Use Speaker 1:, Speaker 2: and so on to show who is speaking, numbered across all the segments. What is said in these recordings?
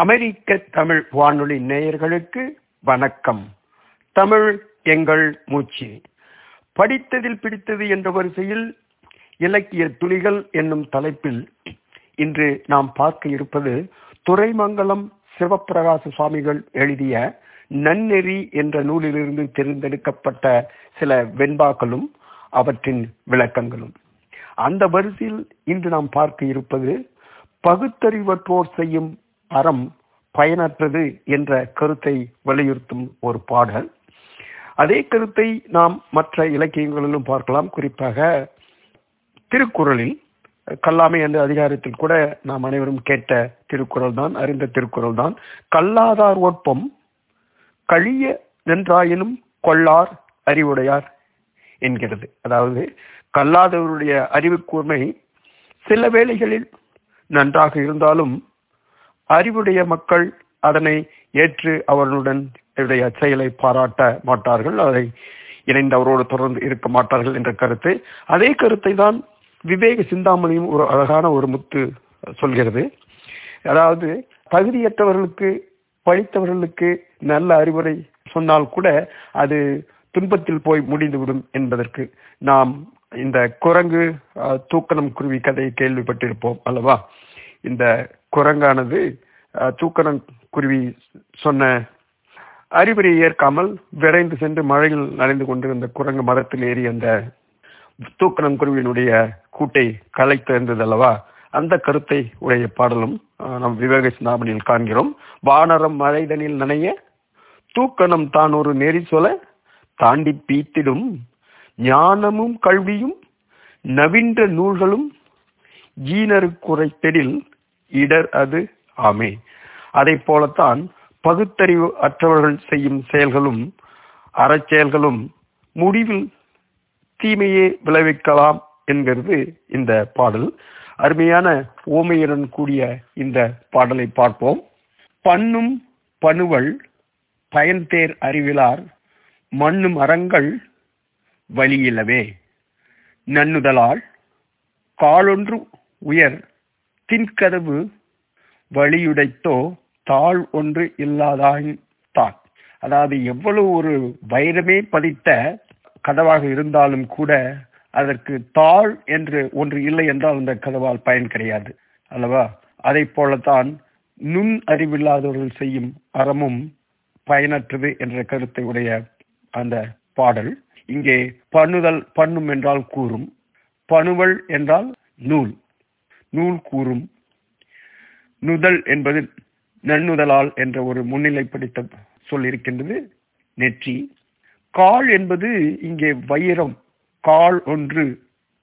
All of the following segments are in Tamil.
Speaker 1: அமெரிக்க தமிழ் வானொலி நேயர்களுக்கு வணக்கம். தமிழ் எங்கள் மூச்சு. படித்ததில் பிடித்தது என்ற வரிசையில் இலக்கிய துளிகள் என்னும் தலைப்பில் இன்று நாம் பார்க்க இருப்பது துறைமங்கலம் சிவப்பிரகாச சுவாமிகள் எழுதிய நன்னெறி என்ற நூலிலிருந்து தேர்ந்தெடுக்கப்பட்ட சில வெண்பாக்களும் அவற்றின் விளக்கங்களும். அந்த வரிசையில் இன்று நாம் பார்க்க இருப்பது பகுத்தறிவற்றோர் செய்யும் அறம் பயனற்றது என்ற கருத்தை வலியுறுத்தும் ஒரு பாடல். அதே கருத்தை நாம் மற்ற இலக்கியங்களிலும் பார்க்கலாம். குறிப்பாக திருக்குறளில் கல்லாமை என்ற அதிகாரத்தில் கூட நாம் அனைவரும் கேட்ட திருக்குறள் தான் அறிந்த திருக்குறள் தான் கல்லாதார் ஒப்பம் கழிய நின்றாயினும் கொள்ளார் அறிவுடையார் என்கிறது. அதாவது கல்லாதவருடைய அறிவு கூர்மை சில வேளைகளில் நன்றாக இருந்தாலும் அறிவுடைய மக்கள் அதனை ஏற்று அவர்களுடன் செயலை பாராட்ட மாட்டார்கள் அதை இணைந்து அவரோடு தொடர்ந்து இருக்க மாட்டார்கள் என்ற கருத்து. அதே கருத்தை தான் விவேக சிந்தாமணியும் ஒரு அழகான ஒரு முத்து சொல்கிறது. அதாவது தகுதியற்றவர்களுக்கு படித்தவர்களுக்கு நல்ல அறிவுரை சொன்னால் கூட அது துன்பத்தில் போய் முடிந்துவிடும் என்பதற்கு நாம் இந்த குரங்கு தூக்கணம் குருவி கதையை கேள்விப்பட்டிருப்போம் அல்லவா? இந்த குரங்கானது தூக்கணம் குருவி சொன்ன அறிவுரை ஏற்காமல் விரைந்து சென்று மழையில் நனைந்து கொண்டிருந்த குரங்கு மரத்தில் ஏறி அந்த தூக்கணங்குருவியினுடைய கூட்டை கலைத்து இருந்தது அல்லவா? அந்த கருத்தை உடைய பாடலும் நம் விவேக சிந்தாமணியில் காண்கிறோம். வானரம் மழைதனில் நனைய தூக்கணம் தான் ஒரு நெறி சொல தாண்டி பீத்திடும். ஞானமும் கல்வியும் நவீன்ற நூல்களும் ஈனரு குறைத்தெடில் இடர் அது ஆமே அதை போலத்தான் பகுத்தறிவு அற்றவர்கள் செய்யும் செயல்களும் அறச்செயல்களும் முடிவில் தீமையே விளைவிக்கலாம் என்கிறது இந்த பாடல். அருமையான ஓமையுடன் கூடிய இந்த பாடலை பார்ப்போம். பண்ணும் பணுவல் பயன்தேர் அறிவிலார் மண்ணும் அறங்கள் வழியிலவே. நன்னுதலால் காலொன்று உயர் தின்கதவு வழியுடைத்தோ தாழ் ஒன்று இல்லாதாயின் தான் அதாவது எவ்வளவு ஒரு வைரமே பதித்த கதவாக இருந்தாலும் கூட அதற்கு தாழ் என்று ஒன்று இல்லை என்றால் அந்த கதவால் பயன் கிடையாது. அல்லவா? அதை போலத்தான் நுண் அறிவில்லாதவர்கள் செய்யும் அறமும் பயனற்றது என்ற கருத்தை உடைய அந்த பாடல். இங்கே பண்ணுதல் பண்ணும் என்றால் கூறும் பணுவல் என்றால் நூல். நூல் கூறும் நுதல் என்பது நன்னுதலால் என்ற ஒரு முன்னிலைப்படுத்த சொல் இருக்கின்றது நெற்றி. கால் என்பது இங்கே வைரம். கால் ஒன்று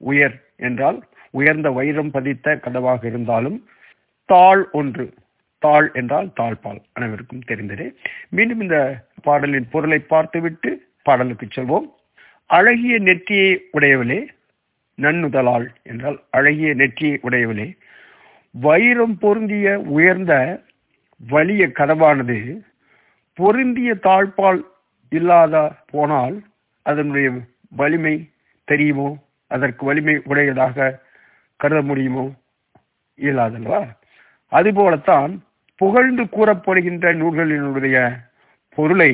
Speaker 1: உயர் என்றால் உயர்ந்த வைரம் பதித்த கதவாக இருந்தாலும் தாள் ஒன்று. தாள் என்றால் தாழ்பால் அனைவருக்கும் தெரிந்ததே. மீண்டும் இந்த பாடலின் பொருளை பார்த்துவிட்டு பாடலுக்கு செல்வோம். அழகிய நெற்றியை உடையவளே நன்னுதலால் என்றால் அழகிய நெற்றியை உடையவளே வைரம் பொருந்திய உயர்ந்த வலிய கதவானது பொருந்திய தாழ்பால் இல்லாத போனால் அதனுடைய வலிமை தெரியுமோ? அதற்கு வலிமை உடையதாக கருத முடியுமோ? இயலாதல்வா அதுபோலத்தான் புகழ்ந்து கூறப்படுகின்ற நூல்களினுடைய பொருளை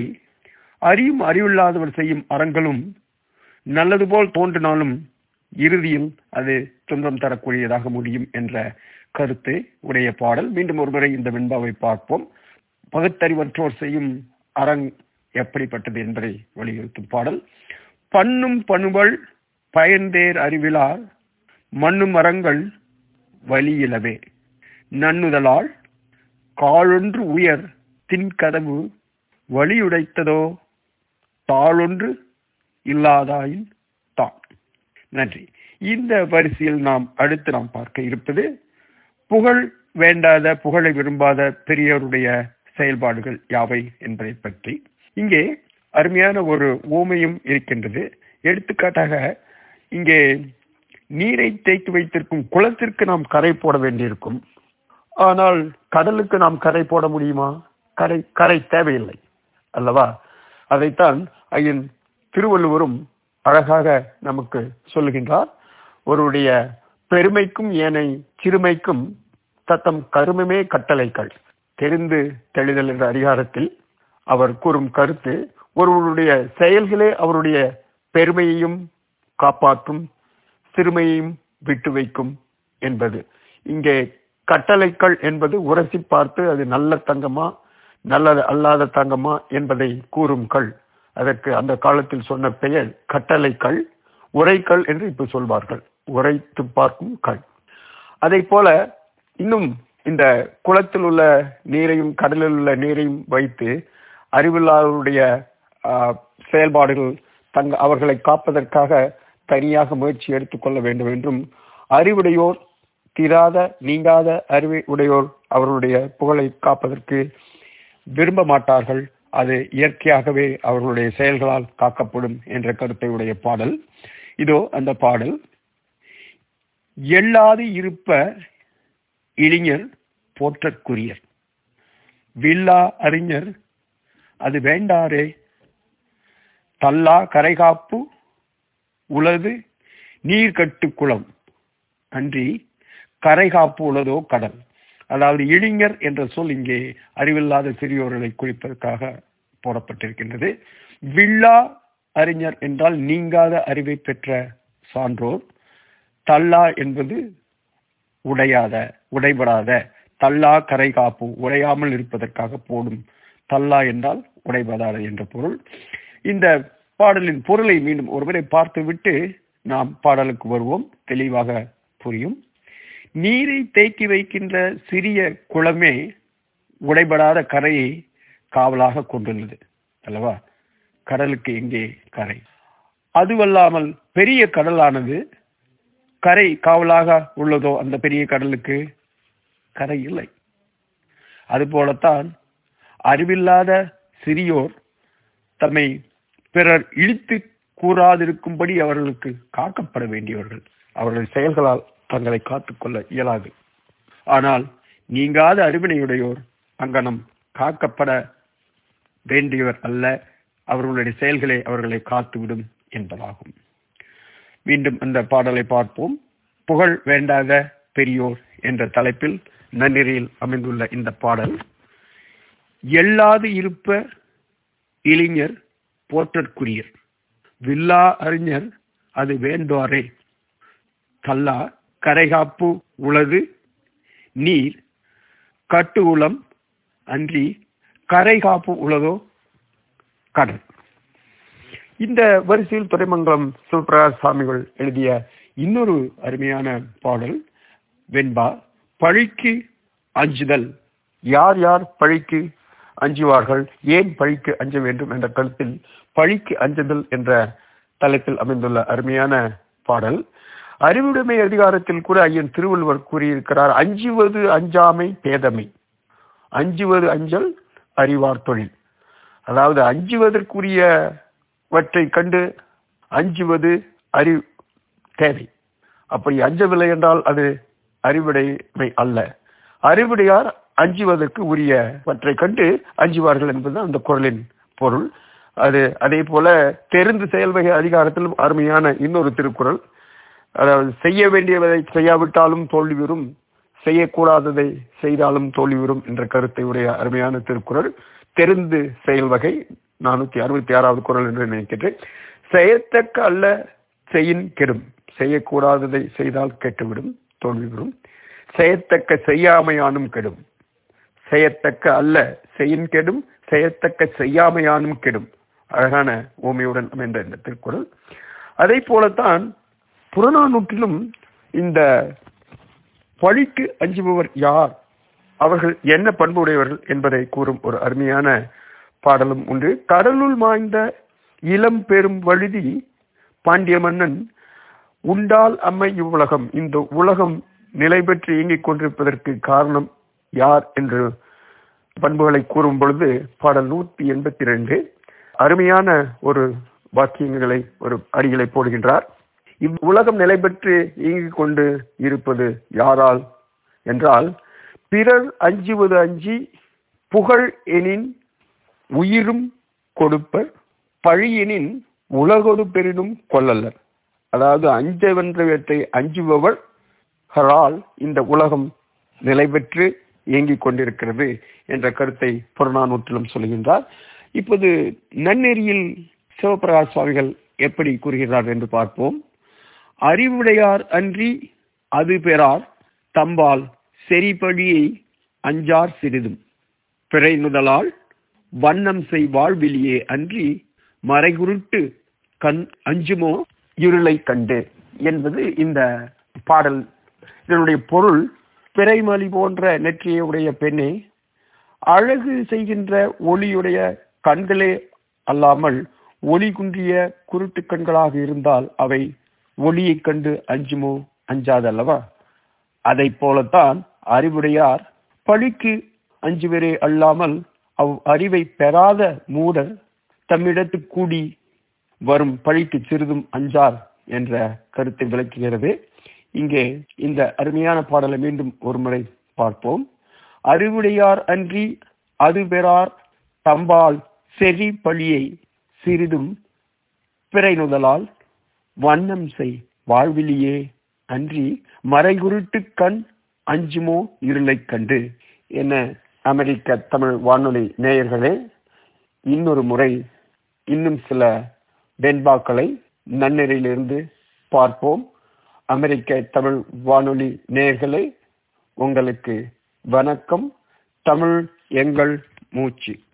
Speaker 1: அறியும் அறிவில்லாதவர் செய்யும் அறங்களும் நல்லது போல் தோன்றினாலும் இறுதியில் அது துன்பம் தரக்கூடியதாக முடியும் என்ற கருத்து உடைய பாடல். மீண்டும் ஒருமுறை இந்த வெண்பாவை பார்ப்போம். பகுத்தறிவற்றோர் செய்யும் அறங் எப்படிப்பட்டது என்பதை வலியுறுத்தும் பாடல். பண்ணும் பணுவல் பயன்தேர் அறிவிலார் மண்ணும் மரங்கள் வலியிலவே. நன்னுதலால் காலொன்று உயர் தின்கதவு வலியுடைத்ததோ தாளொன்று இல்லாதாயின் தான் நன்றி. இந்த வரிசையில் நாம் அடுத்து நாம் பார்க்க இருப்பது புகழ் வேண்டாத புகழை விரும்பாத பெரியவருடைய செயல்பாடுகள் யாவை என்பதை பற்றி. இங்கே அருமையான ஒரு ஓமையும் இருக்கின்றது. எடுத்துக்காட்டாக இங்கே நீரை தேக்கி வைத்திருக்கும் குளத்திற்கு நாம் கரை போட வேண்டியிருக்கும். ஆனால் கடலுக்கு நாம் கரை போட முடியுமா? கரை கரை தேவையில்லை அல்லவா? அதைத்தான் ஐயன் திருவள்ளுவரும் அழகாக நமக்கு சொல்லுகின்றார். ஒருவருடைய பெருமைக்கும் ஏனை சிறுமைக்கும் தத்தம் கருமமே கட்டளைகள். தெரிந்து தெளிதல் என்ற அதிகாரத்தில் அவர் கூறும் கருத்து ஒருவருடைய செயல்களே அவருடைய பெருமையையும் காப்பாற்றும் சிறுமையையும் விட்டு வைக்கும் என்பது. இங்கே கட்டளைக்கள் என்பது உரசி பார்த்து அது நல்ல தங்கமா நல்லது அல்லாத தங்கமா என்பதை கூறும் கள் அதற்கு அந்த காலத்தில் சொன்ன பெயர் கட்டளைக்கள் உரைக்கல் என்று இப்ப சொல்வார்கள். உரைத்து பார்க்கும் கல். அதை போல இன்னும் இந்த குளத்தில் உள்ள நீரையும் கடலில் உள்ள நீரையும் வைத்து அறிவில்லாதவருடைய செயல்பாடுகள் தங்க அவர்களை காப்பதற்காக தனியாக முயற்சி எடுத்துக்கொள்ள வேண்டும் என்றும் அறிவுடையோர் தீராத நீங்காத அறிவு உடையோர் அவர்களுடைய புகழை காப்பதற்கு விரும்ப மாட்டார்கள். அது இயற்கையாகவே அவர்களுடைய செயல்களால் காக்கப்படும் என்ற கருத்தை உடைய பாடல். இதோ அந்த பாடல். எள்ளாது இருப்ப இளைஞர் போற்றற்குரியர் வில்லா அறிஞர் அது வேண்டாரே. தல்லா கரைகாப்பு உளது நீர்கட்டு குளம். அன்றி கரைகாப்பு உளதோ கடல். அதாவது இளைஞர் என்ற சொல் இங்கே அறிவில்லாத சிறியோர்களை குறிப்பதற்காக போடப்பட்டிருக்கின்றது. வில்லா அறிஞர் என்றால் நீங்காத அறிவை பெற்ற சான்றோர். தல்லா என்பது உடையாத உடைபடாத. தல்லா கரை காப்பு உடையாமல் இருப்பதற்காக போடும். தல்லா என்றால் உடைபடாத என்ற பொருள். இந்த பாடலின் பொருளை மீண்டும் ஒருவரை பார்த்துவிட்டு நாம் பாடலுக்கு வருவோம். தெளிவாக புரியும். நீரை தேக்கி வைக்கின்ற சிறிய குளமே உடைபடாத கரையை காவலாக கொண்டுள்ளது. அல்லவா? கடலுக்கு எங்கே கரை? அதுவல்லாமல் பெரிய கடலானது கரை காவலாக உள்ளதோ அந்த பெரிய கடலுக்கு? கரை இல்லை. அதுபோலத்தான் அறிவில்லாத சிறியோர் தம்மை பிறர் இழித்து கூறாதிருக்கும்படி அவர்களுக்கு காக்கப்பட வேண்டியவர்கள். அவர்கள் செயல்களால் தங்களை காத்துக்கொள்ள இயலாது. ஆனால் நீங்காத அறிவினையுடையோர் அங்கனம் காக்கப்பட வேண்டியவர் அல்ல. அவர்களுடைய செயல்களை அவர்களை காத்துவிடும் என்பதாகும். மீண்டும் அந்த பாடலை பார்ப்போம். புகழ் வேண்டாத பெரியோர் என்ற தலைப்பில் நன்னிறையில் அமைந்துள்ள இந்த பாடல் எல்லாது இருப்ப இளைஞர் போற்றற்குரியர் வில்லா அறிஞர் அது வேண்டோரே கல்லா கரைகாப்பு உளது நீர் கட்டு உளம் அன்றி கரைகாப்பு உளதோ கடல். இந்த வரிசையில் துறைமங்கலம் சிவபிரகாஷ் சுவாமிகள் எழுதிய இன்னொரு அருமையான பாடல் வெண்பா பழிக்கு அஞ்சுதல். யார் யார் பழிக்கு அஞ்சுவார்கள்? ஏன் பழிக்கு அஞ்ச வேண்டும் என்ற கருத்தில் பழிக்கு அஞ்சுதல் என்ற தலைப்பில் அமைந்துள்ள அருமையான பாடல். அறிவுடைமை அதிகாரத்தில் கூட ஐயன் திருவள்ளுவர் கூறியிருக்கிறார் அஞ்சுவது அஞ்சாமை பேதமை. அஞ்சுவது அஞ்சல் அறிவார் தொழில். அதாவது அஞ்சுவதற்குரியவற்றை கண்டு அஞ்சுவது அறி தேவை. அப்படி அஞ்சவில்லை என்றால் அது அறிவுடைமை அல்ல. அறிவுடையார் அஞ்சுவதற்கு உரியவற்றை கண்டு அஞ்சுவார்கள் என்பது அந்த குரலின் பொருள். அது அதே போல தெரிந்து செயல்வகை அதிகாரத்திலும் அருமையான இன்னொரு திருக்குறள். அதாவது செய்ய வேண்டியதை செய்யாவிட்டாலும் தோல்வி வரும் செய்யக்கூடாததை செய்தாலும் தோல்வி வரும் என்ற கருத்தை உடைய அருமையான திருக்குறள். தெரிந்து செயல் வகை நானூத்தி அறுபத்தி ஆறாவது குரல் என்று நினைக்கிறேன் செய்யத்தக்க அல்ல செய்யின் கெடும். செய்யக்கூடாததை செய்தால் கெட்டுவிடும் தோல்விவிடும். செய்யத்தக்க செய்யாமையானும் கெடும். செய்யத்தக்க அல்ல செய்யின் கெடும் செய்யத்தக்க செய்யாமையானும் கெடும். அழகான ஓமையுடன் அமைந்த இந்த திருக்குறள். அதே போலத்தான் புறநானூற்றிலும் இந்த பழிக்கு அஞ்சுபவர் யார்? அவர்கள் என்ன பண்பு உடையவர்கள் என்பதை கூறும் ஒரு அருமையான பாடலும் உண்டு. கடலுள் மாய்ந்த இளம் பெரும் வழுதி பாண்டிய மன்னன் உண்டால் அம்மை இவ்வுலகம். இந்த உலகம் நிலை பெற்று இயங்கிக் கொண்டிருப்பதற்கு காரணம் யார்? என்று பண்புகளை கூறும் பொழுது பாடல் நூத்தி எண்பத்தி ரெண்டு அருமையான ஒரு வாக்கியங்களை ஒரு அடிகளை போடுகின்றார். இவ்வுலகம் நிலை பெற்று இயங்கிக் கொண்டு இருப்பது யாரால்? என்றால் பிறர் அஞ்சுவது அஞ்சி புகழ் எனின் உயிரும் கொடுப்பர் பழியெனின் உலகொடு பெரிதும் கொள்ளல்லர் அதாவது அஞ்ச வென்றவற்றை அஞ்சுபவர் ஹரால் இந்த உலகம் நிலை பெற்று இயங்கிக் கொண்டிருக்கிறது என்ற கருத்தை புறநானூற்றிலும் சொல்கின்றார். இப்போது நன்னெறியில் சிவபிரகாஷ் சுவாமிகள் எப்படி கூறுகிறார் என்று பார்ப்போம். அறிவுடையார் அன்றி அது பெறார் தம்பால் செறிபழியை அஞ்சார் சிறிதும். பிறை முதலால் வண்ணம் செய் வாழ்விலியே அன்றி மறைகுருட்டு கண் அஞ்சுமோ இருளை கண்டு என்பது இந்த பாடல். இதனுடைய பொருள் பிறைமலி போன்ற நெற்றியை உடைய பெண்ணே அழகு செய்கின்ற ஒளியுடைய கண்களே அல்லாமல் ஒளி குன்றிய குருட்டு கண்களாக இருந்தால் அவை ஒளியைக் கண்டு அஞ்சுமோ அஞ்சாதல்லவா? அதை போலத்தான் அறிவுடையார் பழிக்கு அஞ்சுவரே அல்லாமல் அவ் அறிவை பெறாத மூடர் தம்மிடத்து கூடி வரும் பழிக்கு சிறிதும் அஞ்சார் என்ற கருத்தை விளக்குகிறது. இங்கே இந்த அருமையான பாடலை மீண்டும் ஒரு முறை பார்ப்போம். அறிவுடையார் அன்றி அது பெறார் தம்பால் செறி பழியை சிறிதும் பிறை நுதலால் வண்ணம் செய் வாழ்விலியே அன்றி மறைகுருட்டு கண் அஞ்சுமோ இருளைக் கண்டு என அமெரிக்க தமிழ் வானொலி நேயர்களே இன்னொரு முறை இன்னும் சில வெண்பாக்களை நன்னெறியிலிருந்து பார்ப்போம். அமெரிக்க தமிழ் வானொலி நேயர்களே உங்களுக்கு வணக்கம். தமிழ் எங்கள் மூச்சு.